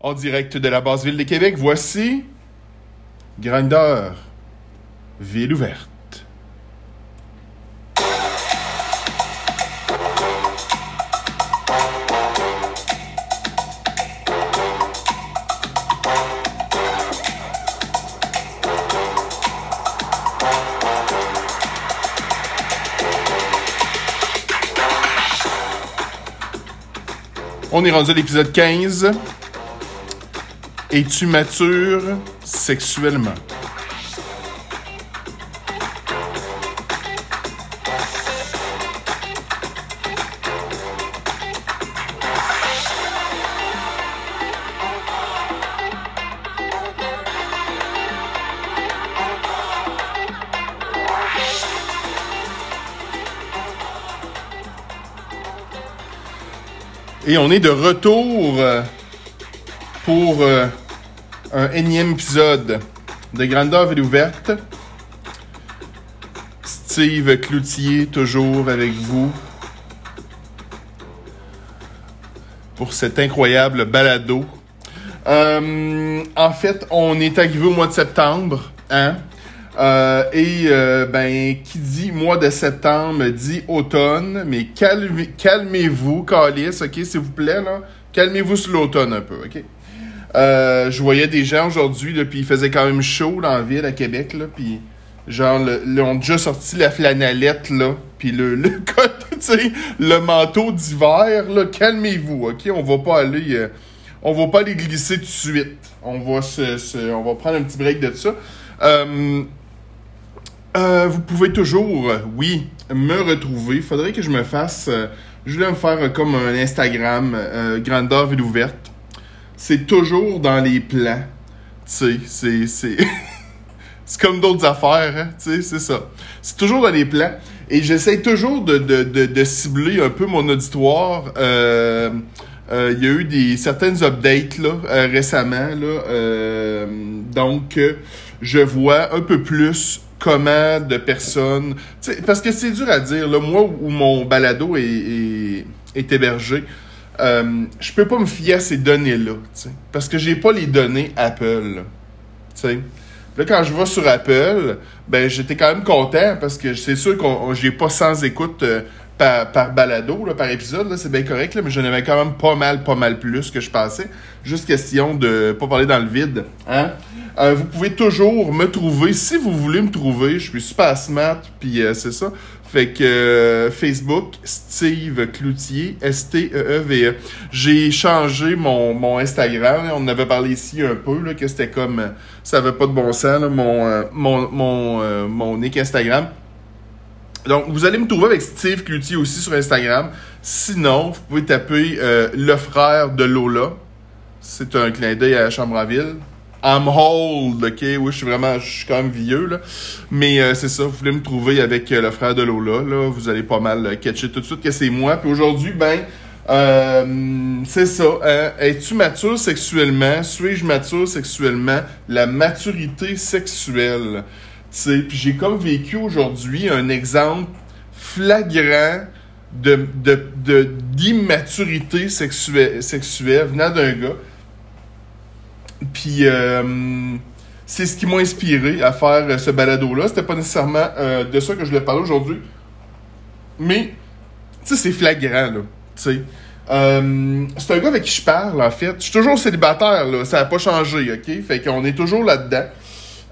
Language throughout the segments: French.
En direct de la base ville de Québec, voici Grandeur, ville ouverte. On est rendu à l'épisode 15. Es-tu mature sexuellement? Et on est de retour euh, pour euh, un énième épisode de Grandeur ouverte. Steve Cloutier, toujours avec vous pour cet incroyable balado. Euh, en fait, on est arrivé au mois de septembre, hein? Euh, et ben, qui dit mois de septembre dit automne, mais calmez, calmez-vous, Calis, ok, s'il vous plaît, là. Calmez-vous sur l'automne un peu, ok? Euh, je voyais des gens aujourd'hui, puis il faisait quand même chaud dans la ville à Québec, là, puis genre, le, le- on déjà sorti la flanellette, là, puis le, le, le manteau d'hiver, là, calmez-vous, ok? On va pas aller, euh, on va pas aller glisser tout de suite. On va se, on va prendre un petit break de ça. Euh, vous pouvez toujours, oui, me retrouver. Faudrait que je me fasse. je voulais me faire comme un Instagram, grandeur ville ouverte. C'est toujours dans les plans. Tu sais, c'est. C'est comme d'autres affaires, hein? Tu sais, c'est ça. C'est toujours dans les plans. Et j'essaie toujours de, de, de, cibler un peu mon auditoire. Euh, euh, Il y a eu des certaines updates là, euh, récemment. Là, donc, je vois un peu plus comment de personnes... Parce que c'est dur à dire. Moi, où mon balado est, est hébergé, euh, je peux pas me fier à ces données-là. Parce que j'ai pas les données Apple. là, quand je vais sur Apple, ben j'étais quand même content parce que c'est sûr qu'on j'ai pas 100 écoutes euh, par, par balado, là, par épisode, c'est bien correct, là, mais j'en avais quand même pas mal, pas mal plus que je pensais. Juste question de pas parler dans le vide. Hein? Euh, vous pouvez toujours me trouver, si vous voulez me trouver, je suis super smart, puis c'est ça. Fait que euh, Facebook, Steve Cloutier, S-T-E-E-V-E. J'ai changé mon, Instagram, on en avait parlé ici un peu, là, que c'était comme, euh, ça avait pas de bon sens, mon, euh, mon, nick Instagram. Donc, vous allez me trouver avec Steve Cloutier aussi sur Instagram. Sinon, vous pouvez taper le frère de Lola. C'est un clin d'œil à Chambre-à-Ville. I'm old, ok? Oui, je suis vraiment, je suis quand même vieux, là. Mais euh, c'est ça, vous voulez me trouver avec euh, le frère de Lola, là. Vous allez pas mal euh, catcher tout de suite que c'est moi. Puis aujourd'hui, ben, euh, c'est ça. hein? Es-tu mature sexuellement? Suis-je mature sexuellement? La maturité sexuelle. Tu sais, puis j'ai comme vécu aujourd'hui un exemple flagrant de, d'immaturité sexuelle, sexuelle venant d'un gars. Puis euh, c'est ce qui m'a inspiré à faire euh, ce balado-là. C'était pas nécessairement euh, de ça que je voulais parler aujourd'hui. Mais, tu sais, c'est flagrant, là. Tu sais. C'est un gars avec qui je parle, en fait. Je suis toujours célibataire, là. Ça n'a pas changé, OK? Fait qu'on est toujours là-dedans.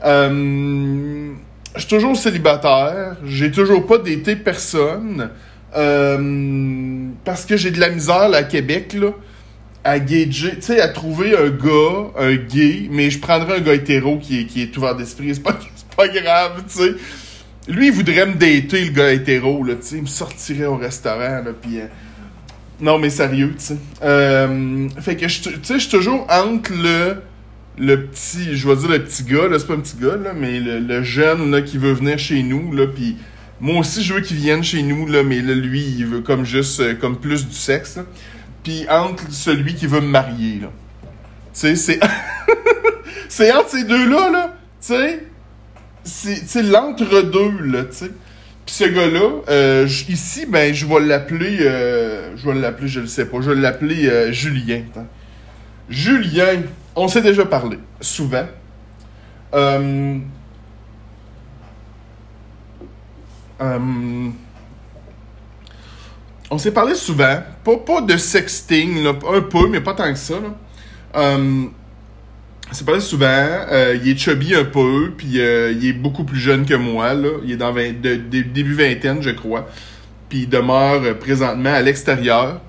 Je suis toujours célibataire. J'ai toujours pas d'été personne. Parce que j'ai de la misère, là, à Québec, là à tu sais, à trouver un gars, un gay, mais je prendrais un gars hétéro qui est, qui ouvert d'esprit, c'est pas, pas grave, tu. Lui, il voudrait me dater, le gars hétéro, tu il me sortirait au restaurant, pis... euh, Non, mais sérieux, tu. Euh, fait que, je- suis toujours entre le... Petit, je vais dire le petit gars, là, c'est pas un petit gars, mais le, jeune, qui veut venir chez nous, là, pis... Moi aussi, je veux qu'il vienne chez nous, là, mais là, lui, il veut comme juste, euh, comme plus du sexe, puis entre celui qui veut me marier, là. Tu sais, c'est... c'est entre ces deux-là, là, tu sais, c'est l'entre-deux, là, tu sais. Puis ce gars-là, euh, ici, ben, je vais l'appeler, euh, je vais l'appeler, je le sais pas, je vais l'appeler euh, Julien. Julien, on s'est déjà parlé, souvent. Euh, euh, on s'est parlé souvent, pas, pas de sexting, un peu, mais pas tant que ça. Euh, on s'est parlé souvent, il est chubby un peu, puis il est beaucoup plus jeune que moi, là. il est dans début vingtaine, je crois, puis il demeure présentement à l'extérieur.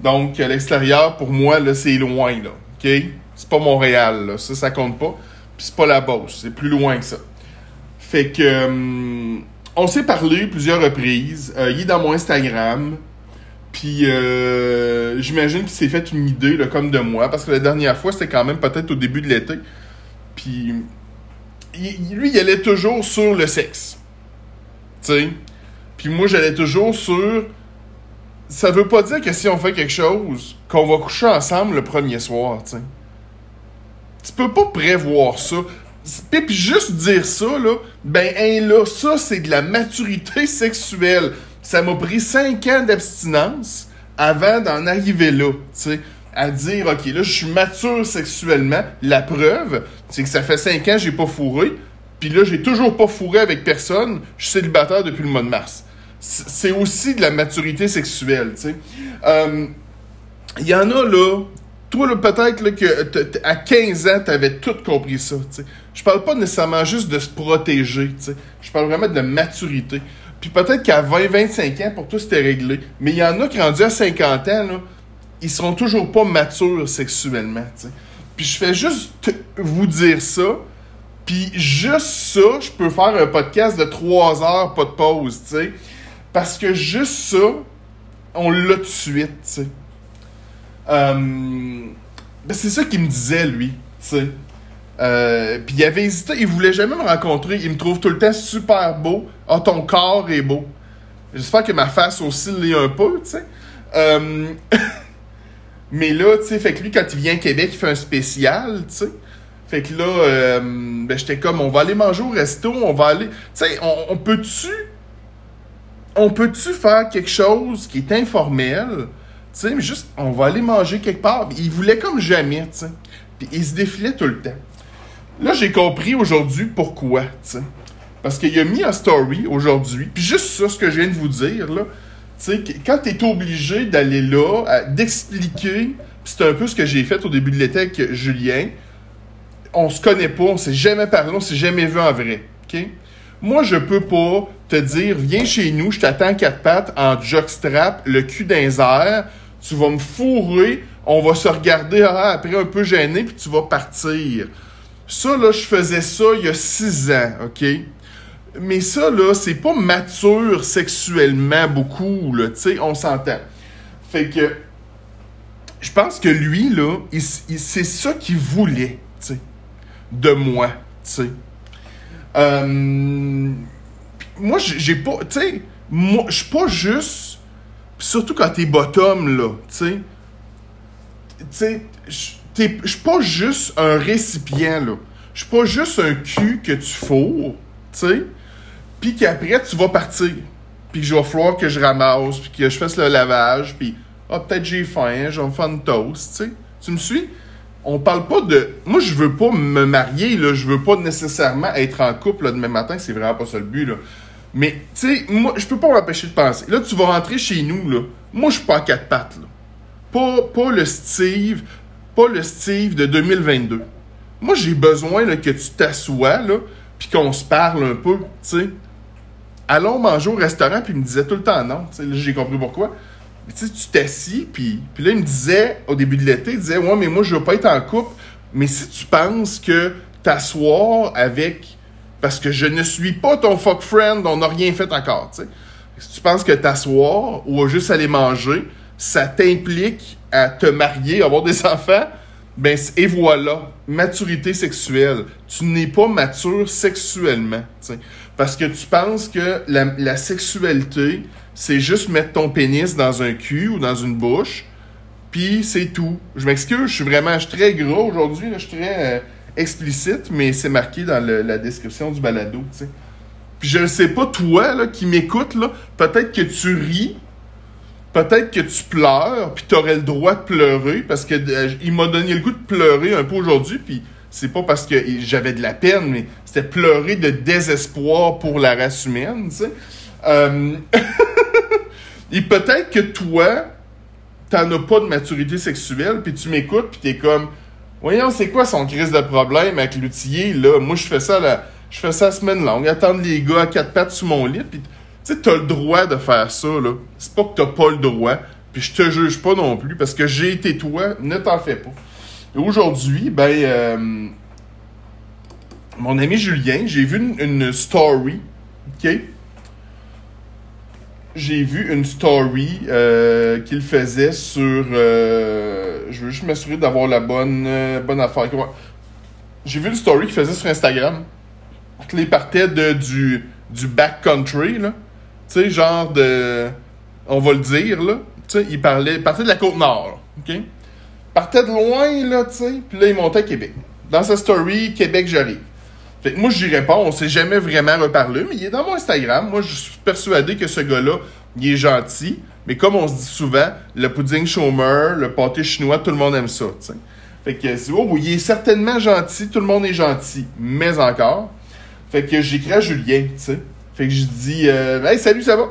Donc, à l'extérieur, pour moi, là, c'est loin, là. OK? C'est pas Montréal, là. Ça, ça compte pas. Puis c'est pas la Beauce. C'est plus loin que ça. Fait que... Hum, on s'est parlé plusieurs reprises. Euh, il est dans mon Instagram. Puis euh, j'imagine qu'il s'est fait une idée, comme de moi. Parce que la dernière fois, c'était quand même peut-être au début de l'été. Puis... lui, il allait toujours sur le sexe. Tu? Puis moi, j'allais toujours sur ça veut pas dire que si on fait quelque chose, qu'on va coucher ensemble le premier soir, tu sais. Tu peux pas prévoir ça. Puis juste dire ça, là, ben, hein, là, ça, c'est de la maturité sexuelle. Ça m'a pris cinq ans d'abstinence avant d'en arriver là, tu sais. À dire, OK, là, je suis mature sexuellement. La preuve, c'est que ça fait cinq ans j'ai pas fourré. Puis là, j'ai toujours pas fourré avec personne. Je suis célibataire depuis le mois de mars c'est aussi de la maturité sexuelle, tu sais. Euh, il y en a, là, toi, peut-être que à 15 ans, tu avais tout compris ça, tu sais. Je parle pas nécessairement juste de se protéger, tu sais. Je parle vraiment de maturité. Puis peut-être qu'à 20, 25 ans, pour toi, c'était réglé. Mais il y en a qui, rendus à 50 ans, là, ils seront toujours pas matures sexuellement, tu sais. Puis je fais juste vous dire ça, puis juste ça, je peux faire un podcast de 3 heures, pas de pause, tu. Parce que juste ça, on l'a de suite, tu. Euh, ben c'est ça qu'il me disait, lui, tu sais. Euh, puis il avait hésité, il voulait jamais me rencontrer. Il me trouve tout le temps super beau. Ah, ton corps est beau. J'espère que ma face aussi l'est un peu, tu sais. Euh, mais là, tu sais, fait que lui, quand il vient à Québec, il fait un spécial, tu sais. Fait que là, ben, j'étais comme, on va aller manger au resto, on va aller. Tu sais, on peut-tu on peut-tu faire quelque chose qui est informel, sais, mais juste, on va aller manger quelque part. Il voulait comme jamais, tu sais. Puis il se défilait tout le temps. Là, j'ai compris aujourd'hui pourquoi, tu sais. Parce qu'il a mis un story aujourd'hui, puis juste ça, ce que je viens de vous dire, là, tu sais, quand t'es obligé d'aller là, d'expliquer, c'est un peu ce que j'ai fait au début de l'été avec Julien, on se connaît pas, on s'est jamais parlé, on s'est jamais vu en vrai? Moi, je peux pas te dire, viens chez nous, je t'attends quatre pattes en jockstrap, le cul d'un tu vas me fourrer, on va se regarder ah, après un peu gêné, puis tu vas partir. Ça, là, je faisais ça il y a six ans, OK? Mais ça, là, c'est pas mature sexuellement beaucoup, là, tu sais, on s'entend. Fait que, je pense que lui, là, c'est ça qu'il voulait, tu sais, de moi, tu sais. Euh, moi, j'ai pas. Tu sais, moi, je suis pas juste. Surtout quand t'es bottom, là, tu sais. Tu je suis pas juste un récipient, là. Je suis pas juste un cul que tu fourres, tu sais. Puis qu'après, tu vas partir. Puis je vais falloir que je ramasse, puis que je fasse le lavage, puis. Ah, peut-être j'ai faim, je vais me faire une toast, tu sais. Tu me suis? on parle pas de. Moi, je veux pas me marier, là. Je veux pas nécessairement être en couple le demain matin. C'est vraiment pas ça le but, là. Mais, tu sais, moi, je peux pas m'empêcher de penser. Là, tu vas rentrer chez nous, là. Moi, je suis pas à quatre pattes, là. Pas, pas le Steve. Pas le Steve de 2022. Moi, j'ai besoin que tu t'assoies, là, puis qu'on se parle un peu, tu sais. Allons manger au restaurant, puis il me disait tout le temps non. Là, j'ai compris pourquoi tu sais, tu t'assis, puis, puis là, il me disait, au début de l'été, il disait, ouais, mais moi, je veux pas être en couple, mais si tu penses que t'asseoir avec, parce que je ne suis pas ton fuck friend, on n'a rien fait encore. Si tu penses que t'asseoir ou juste aller manger, ça t'implique à te marier, avoir des enfants, ben, et voilà, maturité sexuelle. Tu n'es pas mature sexuellement. Parce que tu penses que la, sexualité, c'est juste mettre ton pénis dans un cul ou dans une bouche, puis c'est tout. Je m'excuse, je suis vraiment très gros aujourd'hui, je suis très euh, explicite, mais c'est marqué dans la description du balado, tu. Puis je ne sais pas, toi, là, qui m'écoute, là, peut-être que tu ris, peut-être que tu pleures, puis tu aurais le droit de pleurer, parce que euh, il m'a donné le goût de pleurer un peu aujourd'hui, puis c'est pas parce que j'avais de la peine, mais c'était pleurer de désespoir pour la race humaine, tu sais. Euh, et peut-être que toi, t'en as pas de maturité sexuelle, puis tu m'écoutes, puis t'es comme, voyons, c'est quoi son crise de problème avec l'outiller, là? Moi, je fais ça la, je fais ça semaine longue, attendre les gars à quatre pattes sous mon lit, puis tu sais, t'as le droit de faire ça, là. C'est pas que t'as pas le droit, puis je te juge pas non plus, parce que j'ai été toi, ne t'en fais pas. Aujourd'hui, ben, euh, mon ami Julien, j'ai vu une, une story, ok? J'ai vu une story euh, qu'il faisait sur. Euh, je veux juste m'assurer d'avoir la bonne, euh, bonne affaire. J'ai vu une story qu'il faisait sur Instagram. Il partait de, du, du backcountry, là. Tu sais, genre de. On va le dire, là. Tu sais, il parlait. Il partait de la côte nord, OK? Il partait de loin, là, tu sais. Puis là, il montait à Québec. Dans sa story, Québec, j'arrive. Fait que moi, j'y réponds, on s'est jamais vraiment reparlé, mais il est dans mon Instagram. Moi, je suis persuadé que ce gars-là, il est gentil. Mais comme on se dit souvent, le pudding chômeur, le pâté chinois, tout le monde aime ça, sais. Fait que, oh, il est certainement gentil, tout le monde est gentil, mais encore. Fait que j'écris à Julien, tu. Fait que je dis, euh, hey, salut, ça va?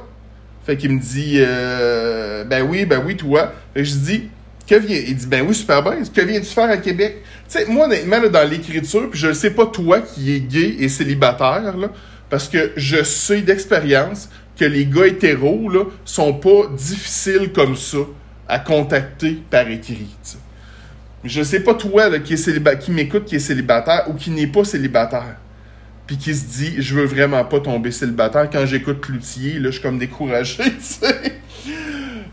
Fait qu'il me dit, euh, ben oui, ben oui, toi. Fait que je dis, il dit, ben oui, super bien. Que viens-tu faire à Québec? Tu sais, moi, honnêtement, dans l'écriture, puis je ne sais pas toi qui es gay et célibataire, là, parce que je sais d'expérience que les gars hétéros, là, sont pas difficiles comme ça à contacter par écrit, t'sais. Je sais pas toi, là, qui, qui m'écoute, qui est célibataire ou qui n'est pas célibataire puis qui se dit je veux vraiment pas tomber célibataire quand j'écoute Cloutier là je suis comme découragé tu sais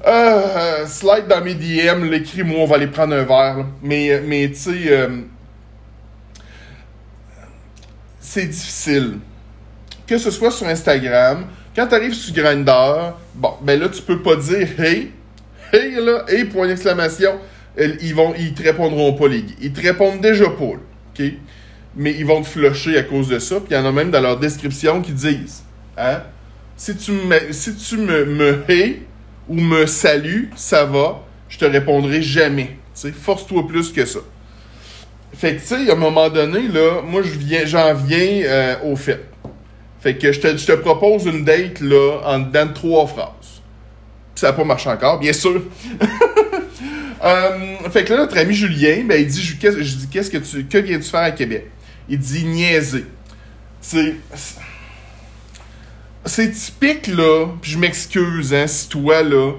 euh, slide dans mes DM, l'écris-moi, on va aller prendre un verre. Mais, mais tu sais, euh, c'est difficile. Que ce soit sur Instagram, quand tu arrives sur Grindr, bon, ben là, tu peux pas dire hey, hey là, hey, point d'exclamation. Ils, vont, ils te répondront pas, les gars. Ils te répondent déjà pas, OK? Mais ils vont te flusher à cause de ça. Puis il y en a même dans leur description qui disent, hein? Si tu me, si tu me, me hey, ou me salue, ça va, je te répondrai jamais. Force-toi plus que ça. Fait que, tu sais, à un moment donné, là, moi, j'en viens euh, au fait. Fait que je te, propose une date, là, en dedans de trois phrases. ça n'a pas marché encore, bien sûr. euh, fait que là, notre ami Julien, ben, il dit, je, je dis, qu'est-ce que tu, que viens-tu faire à Québec? Il dit, niaiser. Tu sais, c'est typique, là, puis je m'excuse, hein, si toi, là,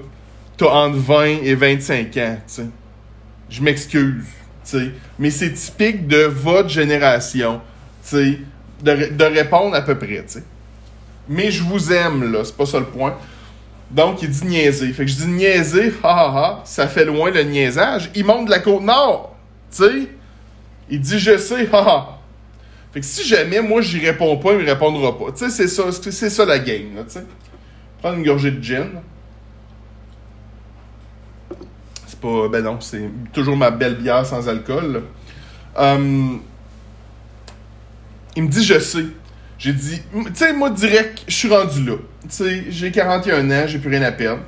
t'as entre 20 et 25 ans, tu. Je m'excuse, tu sais. Mais c'est typique de votre génération, tu sais, de, de, répondre à peu près, tu. Mais je vous aime, là, c'est pas ça le point. Donc, il dit niaiser. Fait que je dis niaiser, ha ha ha, ça fait loin le niaisage. Il monte de la côte nord, tu sais. Il dit je sais, ha ha. Fait que si jamais moi j'y réponds pas, il me répondra pas. Tu sais, c'est ça, c'est ça la game, tu. Prendre une gorgée de gin. C'est pas. Ben non, c'est toujours ma belle bière sans alcool. Um, il me dit je sais. J'ai dit, tu sais, moi direct, je suis rendu là. Tu sais, j'ai 41 ans, j'ai plus rien à perdre.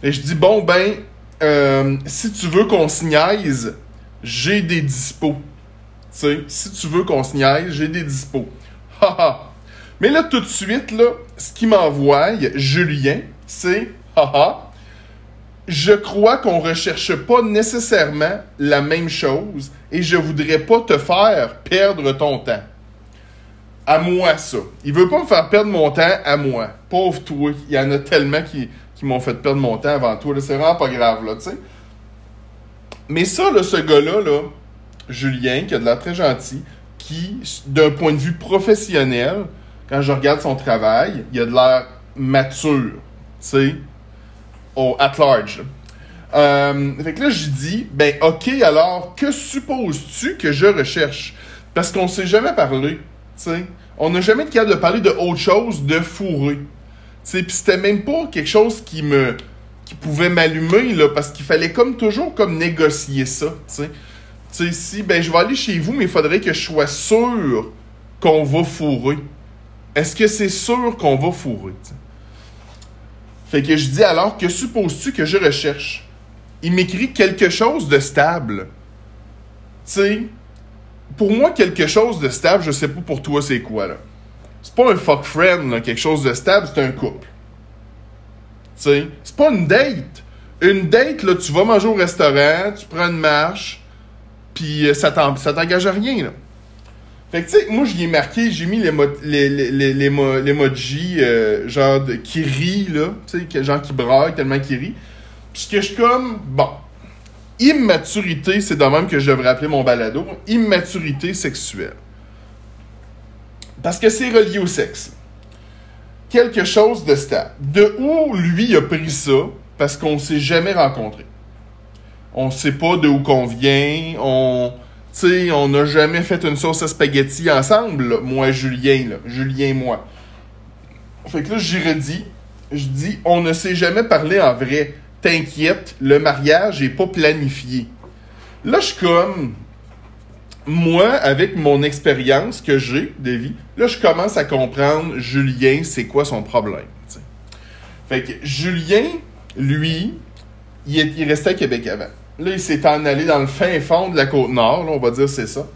Et je dis, bon, ben, euh, si tu veux qu'on se niaise, j'ai des dispos si tu veux qu'on se niaise, j'ai des dispos. Haha. Mais là, tout de suite, là, ce qui m'envoie, Julien, c'est haha. Je crois qu'on recherche pas nécessairement la même chose et je voudrais pas te faire perdre ton temps. À moi, ça. Il veut pas me faire perdre mon temps à moi. Pauvre toi. Il y en a tellement qui, qui m'ont fait perdre mon temps avant toi. C'est vraiment pas grave, là, tu sais. Mais ça, là, ce gars-là, là, Julien, qui a de l'air très gentil, qui, d'un point de vue professionnel, quand je regarde son travail, il a de l'air mature, tu sais, au at large. Euh, fait que là, je dis, ben ok, alors, que supposes-tu que je recherche? Parce qu'on s'est jamais parlé, tu sais. On n'a jamais été capable de parler de autre chose de fourré. Tu sais, puis c'était même pas quelque chose qui me qui pouvait m'allumer là parce qu'il fallait comme toujours comme négocier ça, tu sais tu sais, si, ben, je vais aller chez vous, mais il faudrait que je sois sûr qu'on va fourrer. Est-ce que c'est sûr qu'on va fourrer? Fait que je dis alors, que supposes-tu que je recherche? Il m'écrit quelque chose de stable. Tu sais, pour moi, quelque chose de stable, je sais pas pour toi c'est quoi, là. C'est pas un fuck friend, là, quelque chose de stable, c'est un couple. Tu sais, c'est pas une date. Une date, là, tu vas manger au restaurant, tu prends une marche, puis euh, ça t'engage à rien, là. Fait que, tu sais, moi, j'y ai marqué, j'ai mis l'emoji, les, les, euh, genre, de, qui rit, là, tu sais, genre qui braille tellement qui rit. Puis que je suis comme, bon, immaturité, c'est de même que je devrais appeler mon balado, immaturité sexuelle. Parce que c'est relié au sexe. Quelque chose de stable. De où lui a pris ça, parce qu'on s'est jamais rencontrés. On sait pas de où qu'on vient, on sais, on n'a jamais fait une sauce à spaghetti ensemble, moi, Julien. Julien, moi. Fait que là, j'y redis. Je dis, on ne s'est jamais parlé en vrai. T'inquiète, le mariage est pas planifié. Là, je suis comme, moi, avec mon expérience que j'ai de vie, là, je commence à comprendre Julien, c'est quoi son problème. Fait que Julien, lui, il, est, il restait à Québec avant. Là, il s'est en allé dans le fin fond de la côte nord, on va dire c'est ça.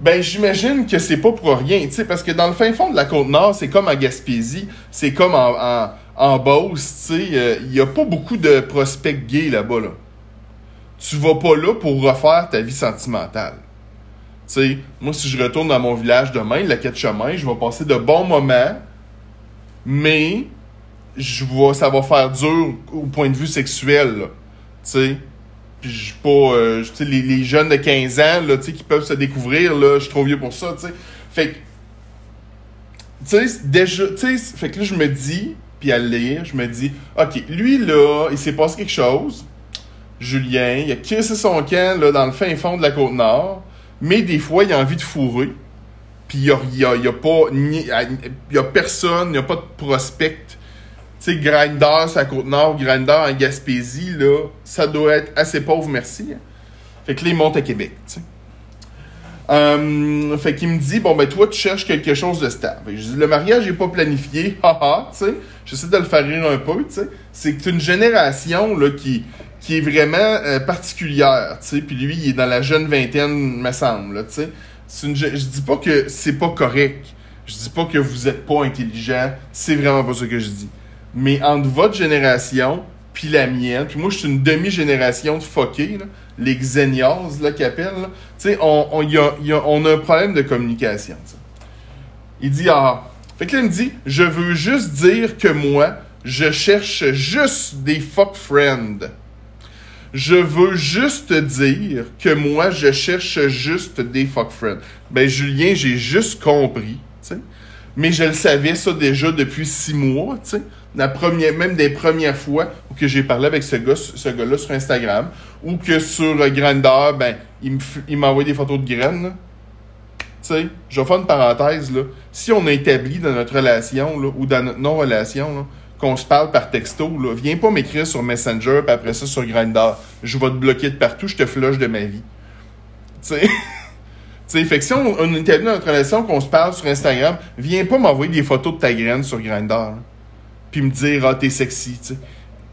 Ben, j'imagine que c'est pas pour rien, tu sais, parce que dans le fin fond de la côte nord, c'est comme à Gaspésie, c'est comme en, en, Beauce, tu sais, euh, il y a pas beaucoup de prospects gays là-bas, là. Tu vas pas là pour refaire ta vie sentimentale. Tu sais, moi, si je retourne dans mon village demain, la quête chemin, je vais passer de bons moments, mais je vois, ça va faire dur au point de vue sexuel, Tu sais, je pas, euh, les, les, jeunes de 15 ans, là, qui peuvent se découvrir, là, je suis trop vieux pour ça, tu sais. Fait que, tu sais, déjà, fait que là, je me dis, puis à lire, je me dis, OK, lui, là, il s'est passé quelque chose. Julien, il a crissé son camp, là, dans le fin fond de la Côte-Nord, mais des fois, il a envie de fourrer. Puis il n'y a, a, pas, il y a personne, il n'y a pas de prospect sais, Grinder, à Côte-Nord, Grinder en Gaspésie, ça doit être assez pauvre, merci. Fait que là, il monte à Québec, tu sais. Euh, fait qu'il me dit, bon, ben, toi, tu cherches quelque chose de stable. Je dis, le mariage n'est pas planifié, haha, tu sais. J'essaie de le faire rire un peu, tu sais. C'est une génération, qui, qui est vraiment euh, particulière, tu sais. Puis lui, il est dans la jeune vingtaine, me semble, tu sais. Une, je dis pas que c'est pas correct. Je dis pas que vous êtes pas intelligent. C'est vraiment pas ce que je dis. Mais entre votre génération puis la mienne, puis moi, je suis une demi-génération de fuckés, les xenials, là, qu'ils appellent, tu sais, on a un problème de communication, Il dit, ah, fait que là, il me dit, je veux juste dire que moi, je cherche juste des fuck friends. Je veux juste dire que moi, je cherche juste des fuck friends. Ben, Julien, j'ai juste compris, tu sais. Mais je le savais ça déjà depuis six mois, tu sais la première, même des premières fois où que j'ai parlé avec ce gars, ce gars-là sur Instagram, ou que sur Grindr, ben, il m'a envoyé des photos de graines, Tu sais, je vais faire une parenthèse, là. Si on a établi dans notre relation, là, ou dans notre non-relation, qu'on se parle par texto, là, viens pas m'écrire sur Messenger, puis après ça sur Grindr. Je vais te bloquer de partout, je te flush de ma vie. Tu sais. Fait que si on, on établi dans notre relation qu'on se parle sur Instagram, viens pas m'envoyer des photos de ta graine sur Grindr puis me dire ah t'es sexy, tu.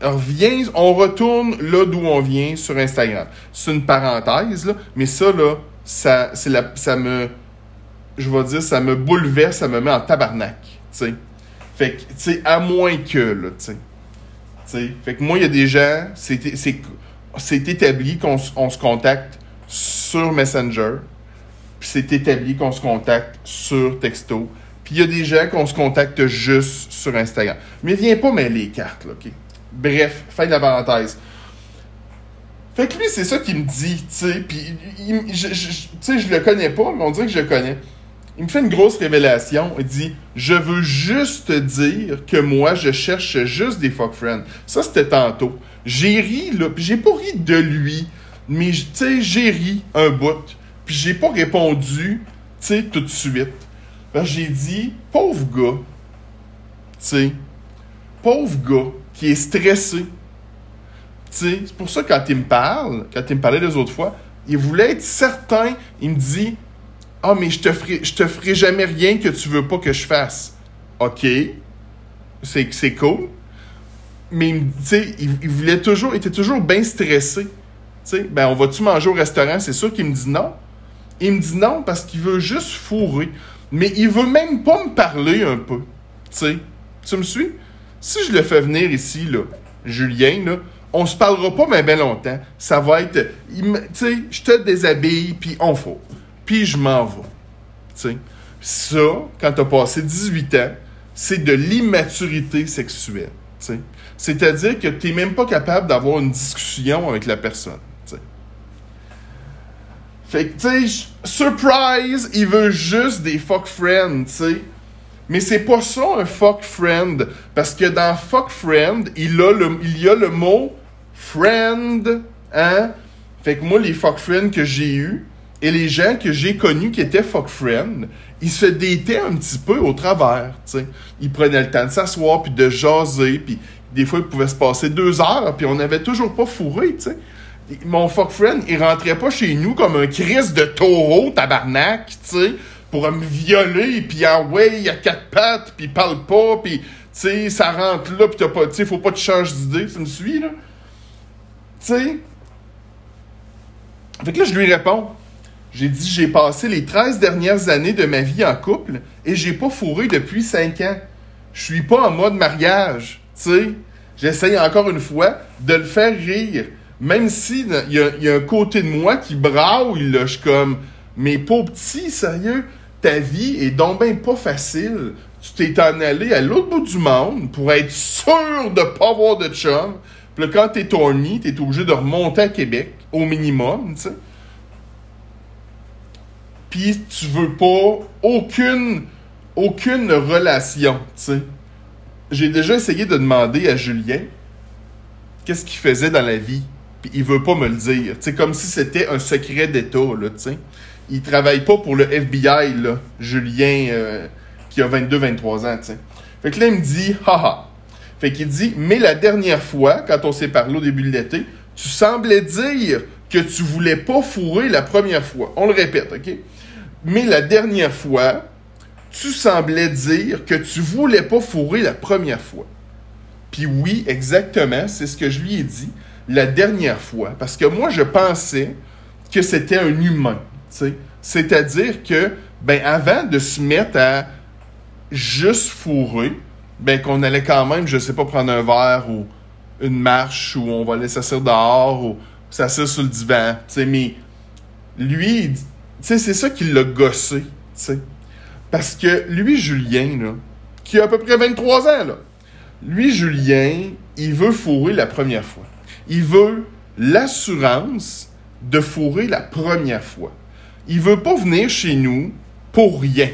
Reviens, on retourne là d'où on vient sur Instagram. C'est une parenthèse là, mais ça là, ça c'est la ça me je vais dire ça me bouleverse, ça me met en tabarnak, tu sais. Fait que tu sais à moins que là, tu sais. fait que moi il y a des gens, c'est c'est établi qu'on on se contacte sur Messenger, puis c'est établi qu'on se contacte sur texto il y a des gens qu'on se contacte juste sur Instagram. Mais viens pas mêler les cartes, là, OK? Bref, fin de la parenthèse. Fait que lui, c'est ça qu'il me dit, tu sais. Puis, tu sais, je le connais pas, mais on dirait que je le connais. Il me fait une grosse révélation. Il dit Je veux juste dire que moi, je cherche juste des fuck friends. Ça, c'était tantôt. J'ai ri, là. Puis j'ai pas ri de lui. Mais, tu sais, j'ai ri un bout. Puis j'ai pas répondu, tu sais, tout de suite j'ai dit, pauvre gars, tu sais, pauvre gars qui est stressé. C'est pour ça que quand il me parle, quand il me parlait les autres fois, il voulait être certain. Il me dit, ah, mais je te ferai, te ferai jamais rien que tu veux pas que je fasse. OK. C'est, cool. mais il, il, il voulait toujours, il était toujours bien stressé. Tu sais, ben, on va-tu manger au restaurant? C'est sûr qu'il me dit non. Il me dit non parce qu'il veut juste fourrer. Mais il veut même pas me parler un peu. Tu sais, tu me suis? Si je le fais venir ici, là, Julien, là, on se parlera pas mais ben longtemps. Ça va être, tu sais, je te déshabille, puis on faut. Puis je m'en vais. Tu sais. Ça, quand t'as passé 18 ans, c'est de l'immaturité sexuelle. tu. C'est-à-dire que t'es même pas capable d'avoir une discussion avec la personne. Fait que, tu sais, surprise, il veut juste des fuck friends, tu sais. Mais c'est pas ça un fuck friend. Parce que dans fuck friend, il y a le mot friend, hein? Fait que moi, les fuck friends que j'ai eus et les gens que j'ai connus qui étaient fuck friends, ils se détaient un petit peu au travers, tu sais. Ils prenaient le temps de s'asseoir puis de jaser, puis des fois, ils pouvaient se passer deux heures, puis on n'avait toujours pas fourré, tu sais. Mon fuck friend, il rentrait pas chez nous comme un Christ de taureau, tabarnak, tu sais, pour me violer, puis ah ouais, il a quatre pattes, puis parle pas, puis tu sais, ça rentre là, puis t'as pas, tu sais, faut pas que tu changes d'idée, tu me suis, là? Tu sais? Fait que là, je lui réponds. J'ai dit, j'ai passé les 13 dernières années de ma vie en couple et j'ai pas fourré depuis 5 ans. Je suis pas en mode mariage, tu sais. J'essaye encore une fois de le faire rire. Même si il y, a- un côté de moi qui braille, là, je suis comme, mais pauvre petit, sérieux, ta vie est donc pas facile. Tu t'es en allé à l'autre bout du monde pour être sûr de pas avoir de chum. Puis quand t'es horny, t'es obligé de remonter à Québec, au minimum, tu sais. Puis tu veux pas aucune, aucune relation, tu sais. J'ai déjà essayé de demander à Julien qu'est-ce qu'il faisait dans la vie. Puis il veut pas me le dire. C'est comme si c'était un secret d'État, là, tu. Il travaille pas pour le FBI, là, Julien, euh, qui a 22-23 ans. Fait que là, il me dit, haha. Fait qu'il dit, mais la dernière fois, quand on s'est parlé au début de l'été, tu semblais dire que tu voulais pas fourrer la première fois. On le répète, OK? Mais la dernière fois, tu semblais dire que tu voulais pas fourrer la première fois. Puis oui, exactement, c'est ce que je lui ai dit la dernière fois. Parce que moi, je pensais que c'était un humain. C'est-à-dire que, ben, avant de se mettre à juste fourrer, ben, qu'on allait quand même, je sais pas, prendre un verre ou une marche ou on va aller s'asseoir dehors ou s'asseoir sur le divan. Mais lui, c'est ça qui l'a gossé. Parce que lui, Julien, là, qui a à peu près 23 ans, là, lui, Julien, il veut fourrer la première fois. Il veut l'assurance de fourrer la première fois. Il veut pas venir chez nous pour rien.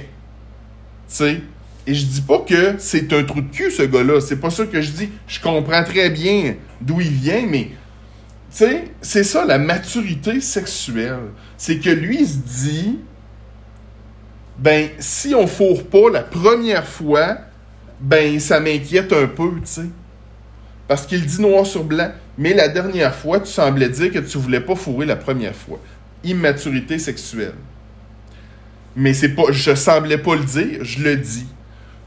Et je dis pas que c'est un trou de cul, ce gars-là. C'est pas ça que je dis. Je comprends très bien d'où il vient, mais c'est ça la maturité sexuelle. C'est que lui, il se dit, ben, si on fourre pas la première fois, ben, ça m'inquiète un peu, tu sais. Parce qu'il dit noir sur blanc. Mais la dernière fois, tu semblais dire que tu voulais pas fourrer la première fois. Immaturité sexuelle. Mais c'est pas, je semblais pas le dire, je le dis.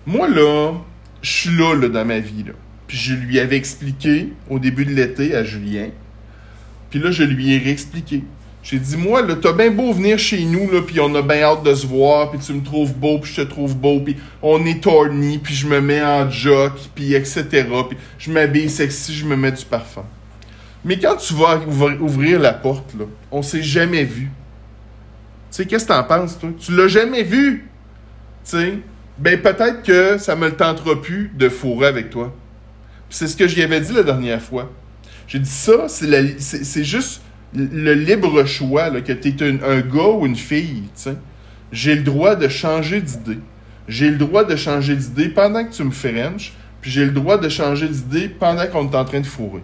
Moi, là, je suis là, là, dans ma vie, là. Puis je lui avais expliqué au début de l'été à Julien. Puis là, je lui ai réexpliqué. J'ai dit, moi, là, t'as bien beau venir chez nous, là, puis on a bien hâte de se voir, puis tu me trouves beau, puis je te trouve beau, puis on est torny, puis je me mets en jock, puis etc., puis je m'habille sexy, je me mets du parfum. Mais quand tu vas ouvri- ouvrir la porte, là, on s'est jamais vu. Tu sais, qu'est-ce que t'en penses, toi? Tu l'as jamais vu! Tu sais, ben peut-être que ça me le tentera plus de fourrer avec toi. C'est ce que j'y avais dit la dernière fois. J'ai dit ça, c'est juste le libre choix, là, que tu es un gars ou une fille. tu. J'ai le droit de changer d'idée. J'ai le droit de changer d'idée pendant que tu me frenches, puis j'ai le droit de changer d'idée pendant qu'on est en train de fourrer.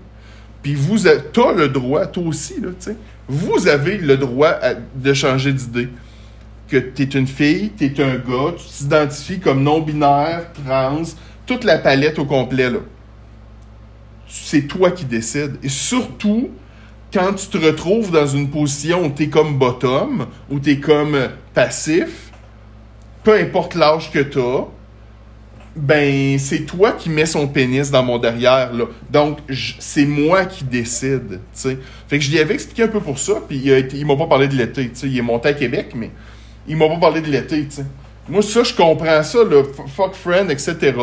Puis vous, t'as le droit, toi aussi, là, tu sais. Vous avez le droit de changer d'idée. Que t'es une fille, t'es un gars, tu t'identifies comme non-binaire, trans, toute la palette au complet, là. C'est toi qui décides. Et surtout, quand tu te retrouves dans une position où t'es comme bottom, où t'es comme passif, peu importe l'âge que t'as, ben c'est toi qui mets son pénis dans mon derrière là. Donc c'est moi qui décide, tu sais. Fait que je lui avais expliqué un peu pour ça, puis il, a été- il m'a pas parlé de l'été, tu sais. Il est monté à Québec, mais il m'a pas parlé de l'été, tu sais. Moi ça je comprends ça le fuck friend etc.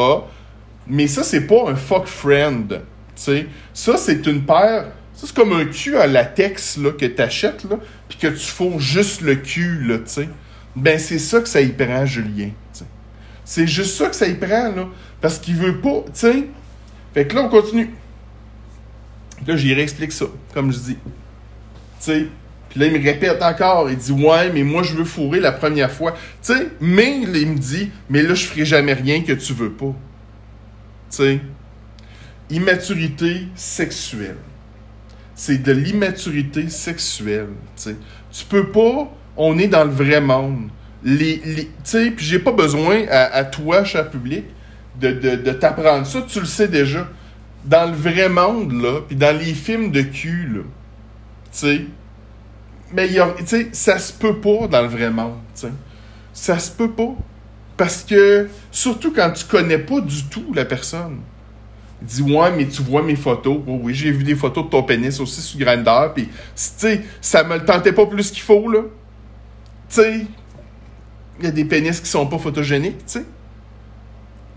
Mais ça c'est pas un fuck friend, tu sais. Ça c'est une paire ça, c'est comme un cul à latex là, que t'achètes, là, puis que tu fous juste le cul, là, tu sais. Ben, c'est ça que ça y prend, Julien. C'est juste ça que ça y prend, là. Parce qu'il veut pas, tu sais. Fait que là, on continue. Là, j'y réexplique ça, comme je dis. Tu sais. Puis là, il me répète encore. Il dit, ouais, mais moi, je veux fourrer la première fois. Tu sais, mais il me dit, mais là, je ferai jamais rien que tu veux pas. Tu sais. Immaturité sexuelle. C'est de l'immaturité sexuelle, tu. Tu peux pas, on est dans le vrai monde. Les, les, tu sais, puis j'ai pas besoin à, toi, cher public, de, de, de t'apprendre ça, tu le sais déjà. Dans le vrai monde, là, puis dans les films de cul, là, tu sais, mais y a- ça se peut pas dans le vrai monde, tu sais. Ça se peut pas. Parce que, surtout quand tu connais pas du tout la personne. Il dit Ouais, mais tu vois mes photos. Oui, j'ai vu des photos de ton pénis aussi sur Grindr. Puis, tu sais, ça me le tentait pas plus qu'il faut, là. Tu sais, il y a des pénis qui sont pas photogéniques, tu sais.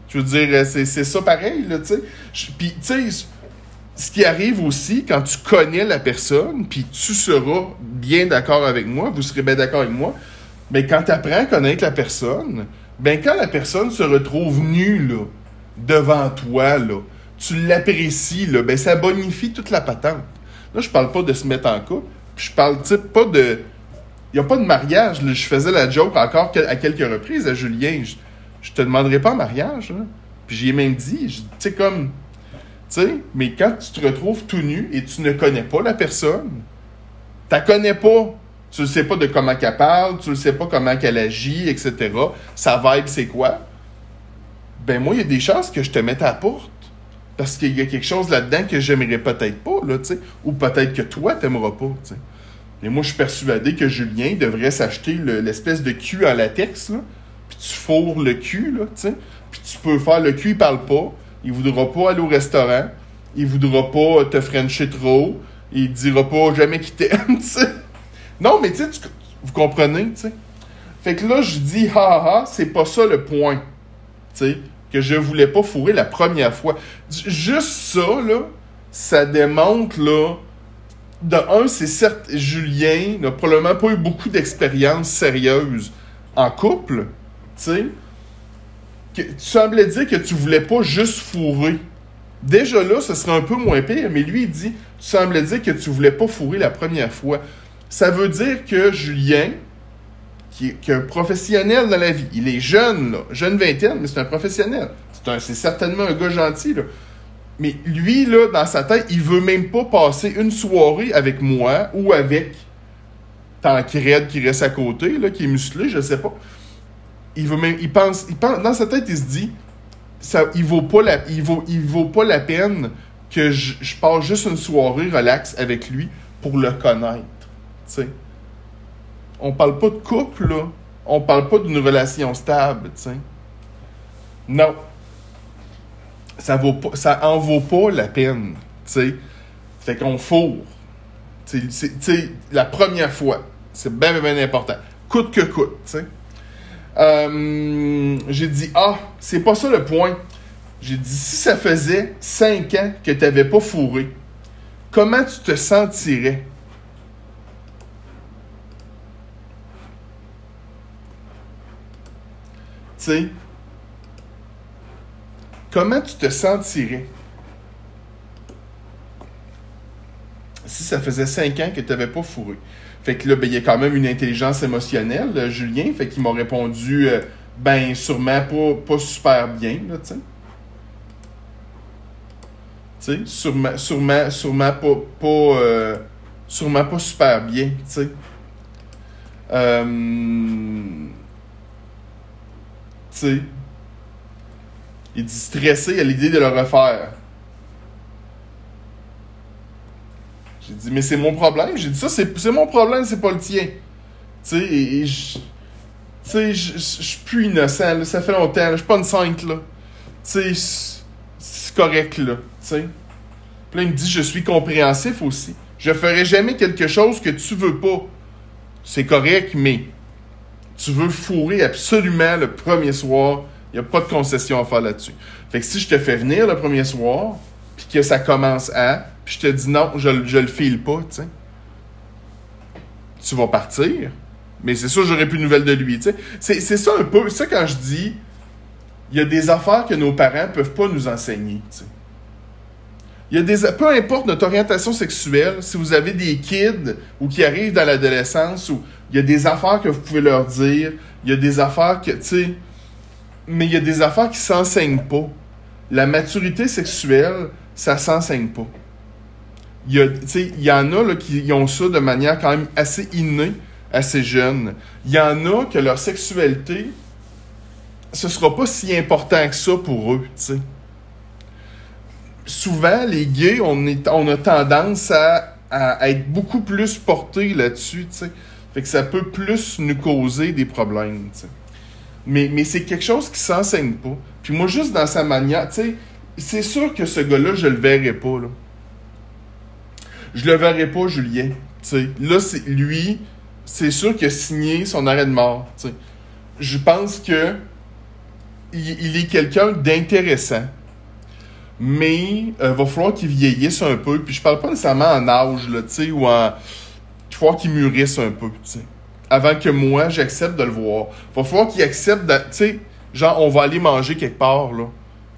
Je veux dire, euh, c'est ça pareil, là, tu sais. Puis, tu sais, ce qui arrive aussi, quand tu connais la personne, puis tu seras bien d'accord avec moi, vous serez bien d'accord avec moi, mais quand tu apprends à connaître la personne, ben quand la personne se retrouve nue, là, devant toi, là, tu l'apprécies, là, ben ça bonifie toute la patente. Là, je parle pas de se mettre en couple, je parle, tu pas de... N'y a pas de mariage. Je faisais la joke encore à quelques reprises à Julien. Je, te demanderai pas en mariage. Puis j'y ai même dit, tu sais, comme... Tu sais, mais quand tu te retrouves tout nu et tu ne connais pas la personne, tu la connais pas. Tu ne sais pas de comment qu'elle parle, tu ne sais pas comment qu'elle agit, etc. Sa vibe, c'est quoi? Ben moi, il y a des chances que je te mette à la porte. Parce qu'il y a quelque chose là-dedans que j'aimerais peut-être pas, là, tu. Ou peut-être que toi, t'aimeras pas, tu sais. Mais moi, je suis persuadé que Julien devrait s'acheter le- l'espèce de cul en latex, là. Puis tu fourres le cul, là, tu sais. Puis tu peux faire le cul, il parle pas. Il voudra pas aller au restaurant. Il voudra pas te frencher trop. Il dira pas jamais qu'il t'aime, tu sais. Non, mais tu sais, vous comprenez, tu sais. Fait que là, je dis, ha ha, c'est pas ça le point. Tu sais, que je voulais pas fourrer la première fois. Juste ça, là, ça démontre, là, de un, c'est certes, Julien n'a probablement pas eu beaucoup d'expérience sérieuse en couple, tu sais. Tu semblais dire que tu voulais pas juste fourrer. Déjà là, ce serait un peu moins pire, mais lui, il dit, tu semblais dire que tu voulais pas fourrer la première fois. Ça veut dire que Julien, qui est, qui un professionnel dans la vie, il est jeune, là, jeune vingtaine, mais c'est un professionnel. C'est certainement un gars gentil, là. Mais lui, là, dans sa tête, il veut même pas passer une soirée avec moi ou avec Tancred qui reste à côté, là, qui est musclé, je sais pas. Il veut même, il pense, il pense, dans sa tête, il se dit, ça, il vaut pas la, il vaut, il vaut pas la peine que je, passe juste une soirée relax avec lui pour le connaître, sais. On parle pas de couple, là. On parle pas d'une relation stable, sais. Non ça vaut pas, en vaut pas la peine, tu sais. Fait qu'on fourre. Tu sais, la première fois, c'est bien, bien, bien important. Coûte que coûte, tu sais. Euh, j'ai dit, ah, c'est pas ça le point. J'ai dit, si ça faisait 5 ans que tu n'avais pas fourré, comment tu te sentirais? Tu sais, comment tu te sentirais si ça faisait 5 ans que tu n'avais pas fourré? Fait que là, ben, il y a quand même une intelligence émotionnelle, euh, Julien. Fait qu'il m'a répondu, euh, ben, sûrement pas, pas super bien, là. Tu sais, sûrement, sûrement, sûrement pas, pas, euh, sûrement pas super bien, tu sais. Euh, tu sais. Il dit stressé à l'idée de le refaire. J'ai dit, mais c'est mon problème? J'ai dit, ça, c'est mon problème, c'est pas le tien. Tu sais, je. Tu sais, je suis plus innocent, ça fait longtemps, je suis pas une sainte, là. tu sais, c'est correct, là, tu sais. Puis là, il me dit, je suis compréhensif aussi. Je ferai jamais quelque chose que tu veux pas. C'est correct, mais tu veux fourrer absolument le premier soir. Il n'y a pas de concession à faire là-dessus. Fait que si je te fais venir le premier soir, puis que ça commence à, puis je te dis non, je, je le file pas, tu sais. Tu vas partir. Mais c'est sûr, j'aurais plus de nouvelles de lui, tu sais. C'est ça un peu, ça quand je dis, il y a des affaires que nos parents peuvent pas nous enseigner, tu sais. Il y a des, peu importe notre orientation sexuelle, si vous avez des kids ou qui arrivent dans l'adolescence, ou il y a des affaires que vous pouvez leur dire, il y a des affaires que, tu sais, mais il y a des affaires qui s'enseignent pas. La maturité sexuelle, ça s'enseigne pas. Il y, a, il y en a là, qui ont ça de manière quand même assez innée, assez jeune. Il y en a que leur sexualité, ce sera pas si important que ça pour eux, tu sais souvent, les gays, on, est, on a tendance à, être beaucoup plus portés là-dessus. Fait que ça peut plus nous causer des problèmes. Mais, c'est quelque chose qui s'enseigne pas. Puis moi, juste dans sa manière, tu sais, c'est sûr que ce gars-là, je le verrai pas, là. Je le verrai pas, Julien. Là, c'est lui, c'est sûr qu'il a signé son arrêt de mort. Je pense que il est quelqu'un d'intéressant mais il euh, va falloir qu'il vieillisse un peu. Puis je parle pas nécessairement en âge, là, tu ou en. Il falloir qu'il mûrisse un peu, tu. Avant que moi, j'accepte de le voir. Va falloir qu'il accepte. Tu sais, genre, on va aller manger quelque part, là.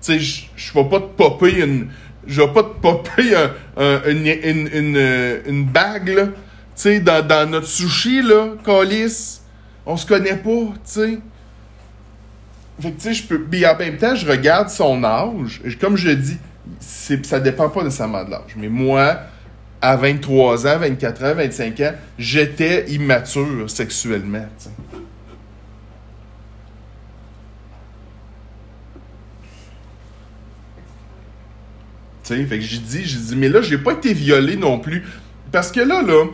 Tu sais, je vais pas te popper une. Je vais pas te popper une, une, une, une, bague, là. Tu sais, dans, dans notre sushi, là, Calis. On se connaît pas, tu sais. Fait que, tu sais, je peux. Puis en même temps, je regarde son âge. Comme je dis, ça dépend pas nécessairement de l'âge. Mais moi, à 23 ans, 24 ans, 25 ans, j'étais immature sexuellement. Tu sais, fait que j'ai dit, j'ai dit, mais là, j'ai pas été violé non plus. Parce que là, là,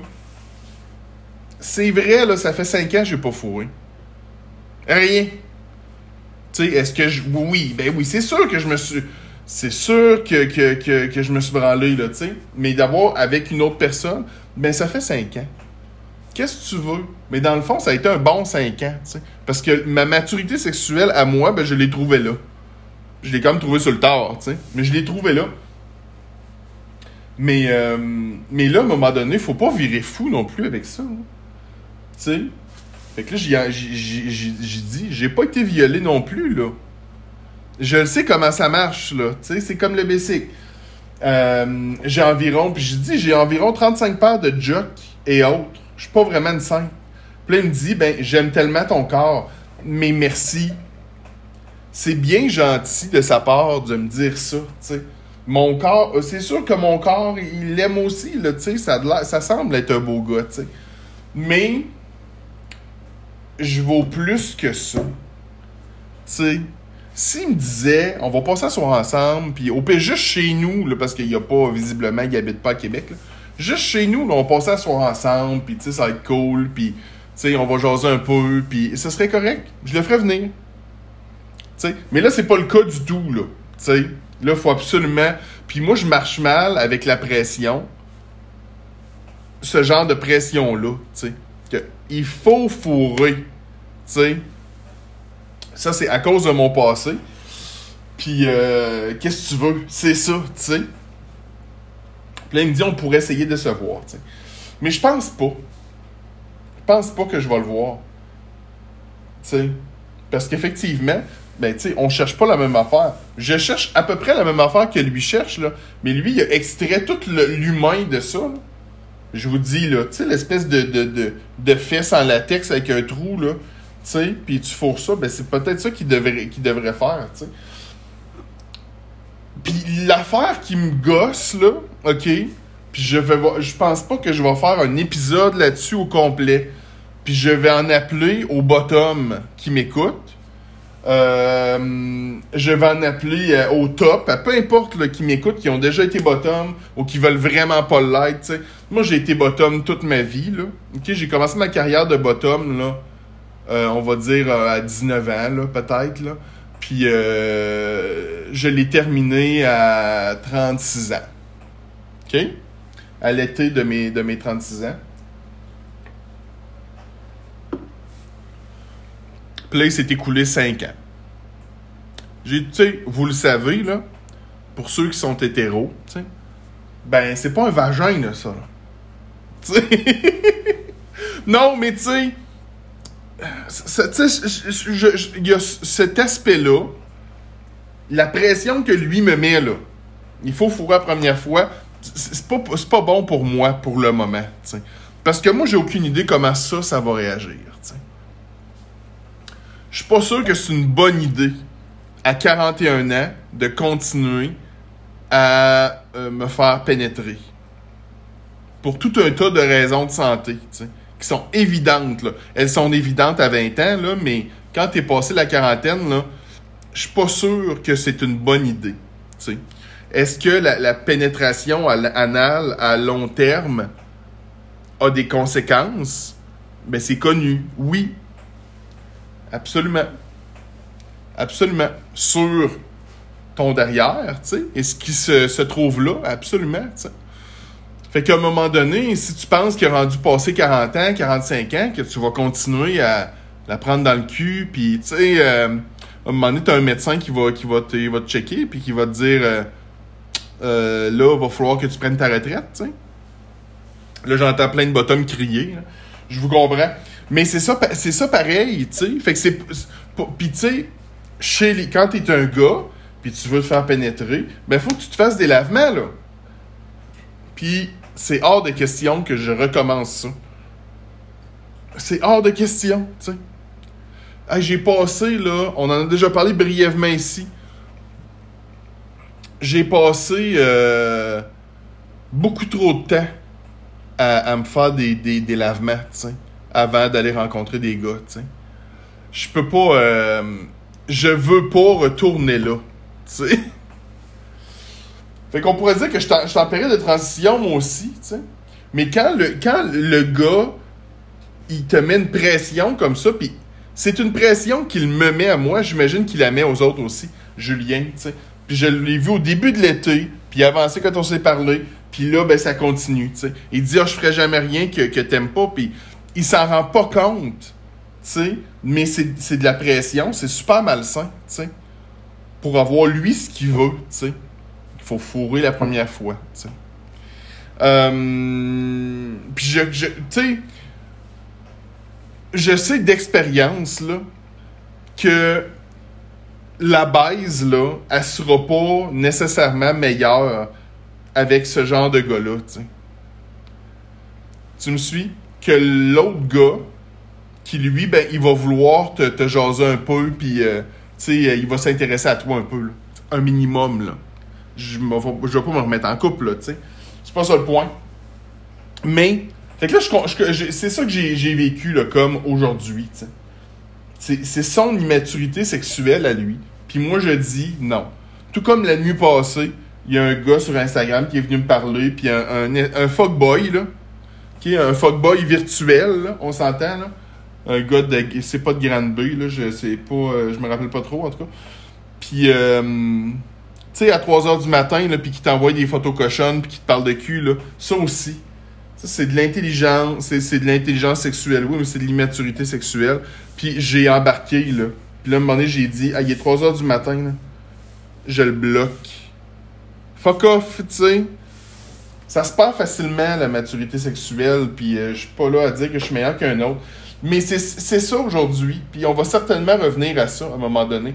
c'est vrai, là, ça fait 5 ans que j'ai pas fourré. Rien. Tu sais, est-ce que je. Oui, ben oui, c'est sûr que je me suis. C'est sûr que, je me suis branlé, là, tu sais. Mais d'abord, avec une autre personne, ben ça fait cinq ans. Qu'est-ce que tu veux? Mais dans le fond, ça a été un bon cinq ans, tu sais. Parce que ma maturité sexuelle à moi, ben je l'ai trouvée là. Je l'ai quand même trouvé sur le tard, tu sais. Mais je l'ai trouvé là. Mais, euh, mais là, à un moment donné, faut pas virer fou non plus avec ça. Hein. Tu sais, fait que là, j'ai dit, j'ai pas été violé non plus, là. Je le sais comment ça marche, là. Tu sais, c'est comme le basic. Euh, j'ai environ, puis je dis, j'ai environ 35 paires de jocks et autres. Je suis pas vraiment une sainte. Puis il me dit, ben, j'aime tellement ton corps, mais merci. C'est bien gentil de sa part de me dire ça, tu sais. Mon corps, euh, c'est sûr que mon corps, il l'aime aussi, là, tu sais. Ça, ça semble être un beau gars, tu sais. Mais je vaux plus que ça. Tu sais, s'il me disait, on va passer un soir ensemble, puis au pire, juste chez nous, là, parce qu'il n'y a pas, visiblement, il habite pas à Québec, juste chez nous, on va passer un soir ensemble, puis tu sais, ça va être cool, puis tu sais, on va jaser un peu, puis ça serait correct. Je le ferais venir. Mais là, c'est pas le cas du tout, là. Tu sais, là, faut absolument. Puis moi, je marche mal avec la pression. Ce genre de pression-là, tu sais il faut fourrer. Tu sais. Ça, c'est à cause de mon passé. Puis, euh, qu'est-ce que tu veux? C'est ça, tu sais. Puis là, me dit, on pourrait essayer de se voir, tu sais. Mais je pense pas. Je pense pas que je vais le voir. Tu sais. Parce qu'effectivement, ben, tu sais, on cherche pas la même affaire. Je cherche à peu près la même affaire que lui cherche, là. Mais lui, il a extrait tout l'humain de ça, là je vous dis, là, tu sais, l'espèce de, de, de, de fesse en latex avec un trou, là, sais, puis tu fourres ça, ben c'est peut-être ça qu'il devrait, qu'il devrait faire, tu sais. Puis l'affaire qui me gosse, là, OK, puis je vais je pense pas que je vais faire un épisode là-dessus au complet. Puis je vais en appeler au bottom qui m'écoute. Euh, je vais en appeler euh, au top, à peu importe qui m'écoutent, qui ont déjà été bottom ou qui veulent vraiment pas le like. sais. Moi, j'ai été bottom toute ma vie. Là. j'ai commencé ma carrière de bottom, là, euh, on va dire à 19 ans, peut-être. Là. Puis euh, je l'ai terminé à 36 ans. OK? À l'été de mes, de mes 36 ans. Puis il s'est écoulé 5 ans. J'ai, vous le savez, là, pour ceux qui sont hétéros, tu sais, ben, c'est pas un vagin, là, ça, là. Non, mais tu sais, il y a cet aspect-là, la pression que lui me met, là, il faut fourrer la première fois, c'est pas, pas bon pour moi pour le moment. Parce que moi, j'ai aucune idée comment ça, ça va réagir. Je suis pas sûr que c'est une bonne idée à 41 ans de continuer à euh, me faire pénétrer. Pour tout un tas de raisons de santé, qui sont évidentes. Elles sont évidentes à 20 ans, là, mais quand tu es passé la quarantaine, là, je suis pas sûr que c'est une bonne idée. Est-ce que la, pénétration anale à long terme a des conséquences? Ben, c'est connu. Oui. Absolument. Absolument. Sur ton derrière, tu sais, et ce qui se, trouve là, absolument, tu sais. Fait qu'à un moment donné, si tu penses qu'il a rendu passé 40 ans, 45 ans, que tu vas continuer à la prendre dans le cul, puis tu sais, euh, à un moment donné, t'as un médecin qui va, qui va, te, va te checker, puis qui va te dire, euh, euh, là, va falloir que tu prennes ta retraite, tu sais. Là, j'entends plein de bottoms crier, je vous comprends. Mais c'est ça, c'est ça pareil, tu sais. Fait que c'est... Puis tu sais, chez les, quand t'es un gars, puis tu veux te faire pénétrer, ben faut que tu te fasses des lavements, là. Puis c'est hors de question que je recommence ça. C'est hors de question, tu sais. j'ai passé, là, on en a déjà parlé brièvement ici. J'ai passé euh, beaucoup trop de temps à, me faire des, des, lavements, tu sais, avant d'aller rencontrer des gars, tu sais. Je peux pas... Euh, je veux pas retourner là. Tu sais? Fait qu'on pourrait dire que je suis en période de transition, moi aussi, tu sais. Mais quand le, quand le gars, il te met une pression comme ça, puis c'est une pression qu'il me met à moi, j'imagine qu'il la met aux autres aussi, Julien, tu sais. Puis je l'ai vu au début de l'été, puis avancé quand on s'est parlé, puis là, ben ça continue, tu sais. Il dit, ah, je ferai jamais rien que, que t'aimes pas, puis il s'en rend pas compte, tu sais. Mais c'est de la pression, c'est super malsain, tu sais pour avoir lui ce qu'il veut, tu sais. Il faut fourrer la première fois, tu. Euh, puis je, tu sais, je sais d'expérience, là, que la base, là, elle sera pas nécessairement meilleure avec ce genre de gars-là, tu sais. Tu me suis? Que l'autre gars, qui lui, ben, il va vouloir te, jaser un peu, puis euh, sais, il va s'intéresser à toi un peu, Un minimum, là. Je ne vais pas me remettre en couple, tu sais. C'est pas ça le point. Mais, fait que là, c'est ça que j'ai vécu, là, comme aujourd'hui, tu sais. C'est son immaturité sexuelle à lui. Puis moi, je dis non. Tout comme la nuit passée, il y a un gars sur Instagram qui est venu me parler, puis un, un, fuckboy, là, qui un fuckboy virtuel, là, on s'entend, là un gars de. C'est pas de Grande B, là, je sais pas. Euh, je me rappelle pas trop, en tout cas. Puis, euh, sais, à 3 h du matin, puis qui t'envoie des photos cochonnes, puis qui te parle de cul, là. Ça aussi. Ça, c'est de l'intelligence. C'est de l'intelligence sexuelle, oui, mais c'est de l'immaturité sexuelle. Puis, j'ai embarqué, là. Puis là, à un moment donné, j'ai dit, ah, il est 3 h du matin, là. Je le bloque. Fuck off, tu sais. Ça se perd facilement, la maturité sexuelle, puis euh, je suis pas là à dire que je suis meilleur qu'un autre. Mais c'est ça aujourd'hui, puis on va certainement revenir à ça à un moment donné.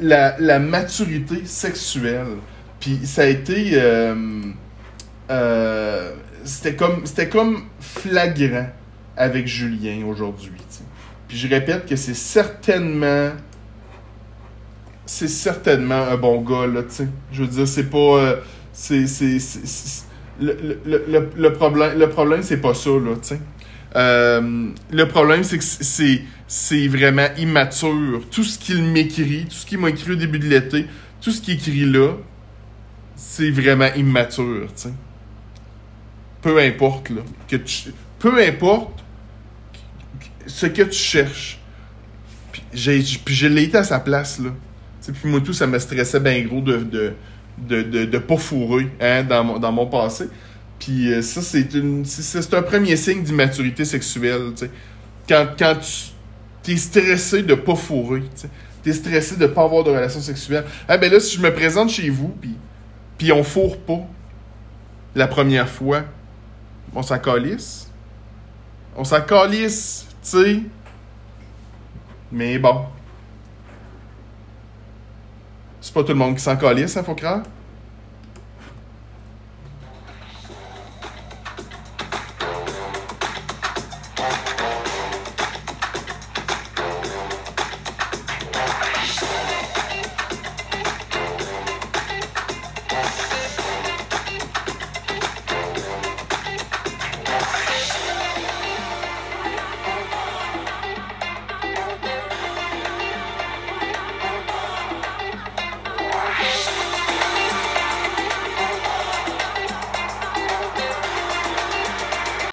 La, maturité sexuelle. Puis ça a été. Euh, euh, c'était comme, comme flagrant avec Julien aujourd'hui. Puis je répète que c'est certainement. C'est certainement un bon gars, là, tu sais. Je veux dire, c'est pas. Euh, c'est. Le, le, le, le, problème, le problème c'est pas ça, là, tu sais. Euh, le problème, c'est que c'est, vraiment immature. Tout ce qu'il m'écrit, tout ce qu'il m'a écrit au début de l'été, tout ce qu'il écrit là, c'est vraiment immature. Peu importe, là. Peu importe ce que tu cherches. Puis, j'ai, je l'ai été à sa place, là. puis moi tout, ça me stressait bien gros de, de, de, pas fourrer hein, dans mon passé. Puis euh, ça, c'est un premier signe d'immaturité sexuelle. Quand, quand tu es stressé de pas fourrer, tu. T'es stressé de pas avoir de relation sexuelle. Ah ben là, si je me présente chez vous, puis on fourre pas la première fois, on s'en. On s'en tu sais. Mais bon. C'est pas tout le monde qui s'en calisse, hein, faut.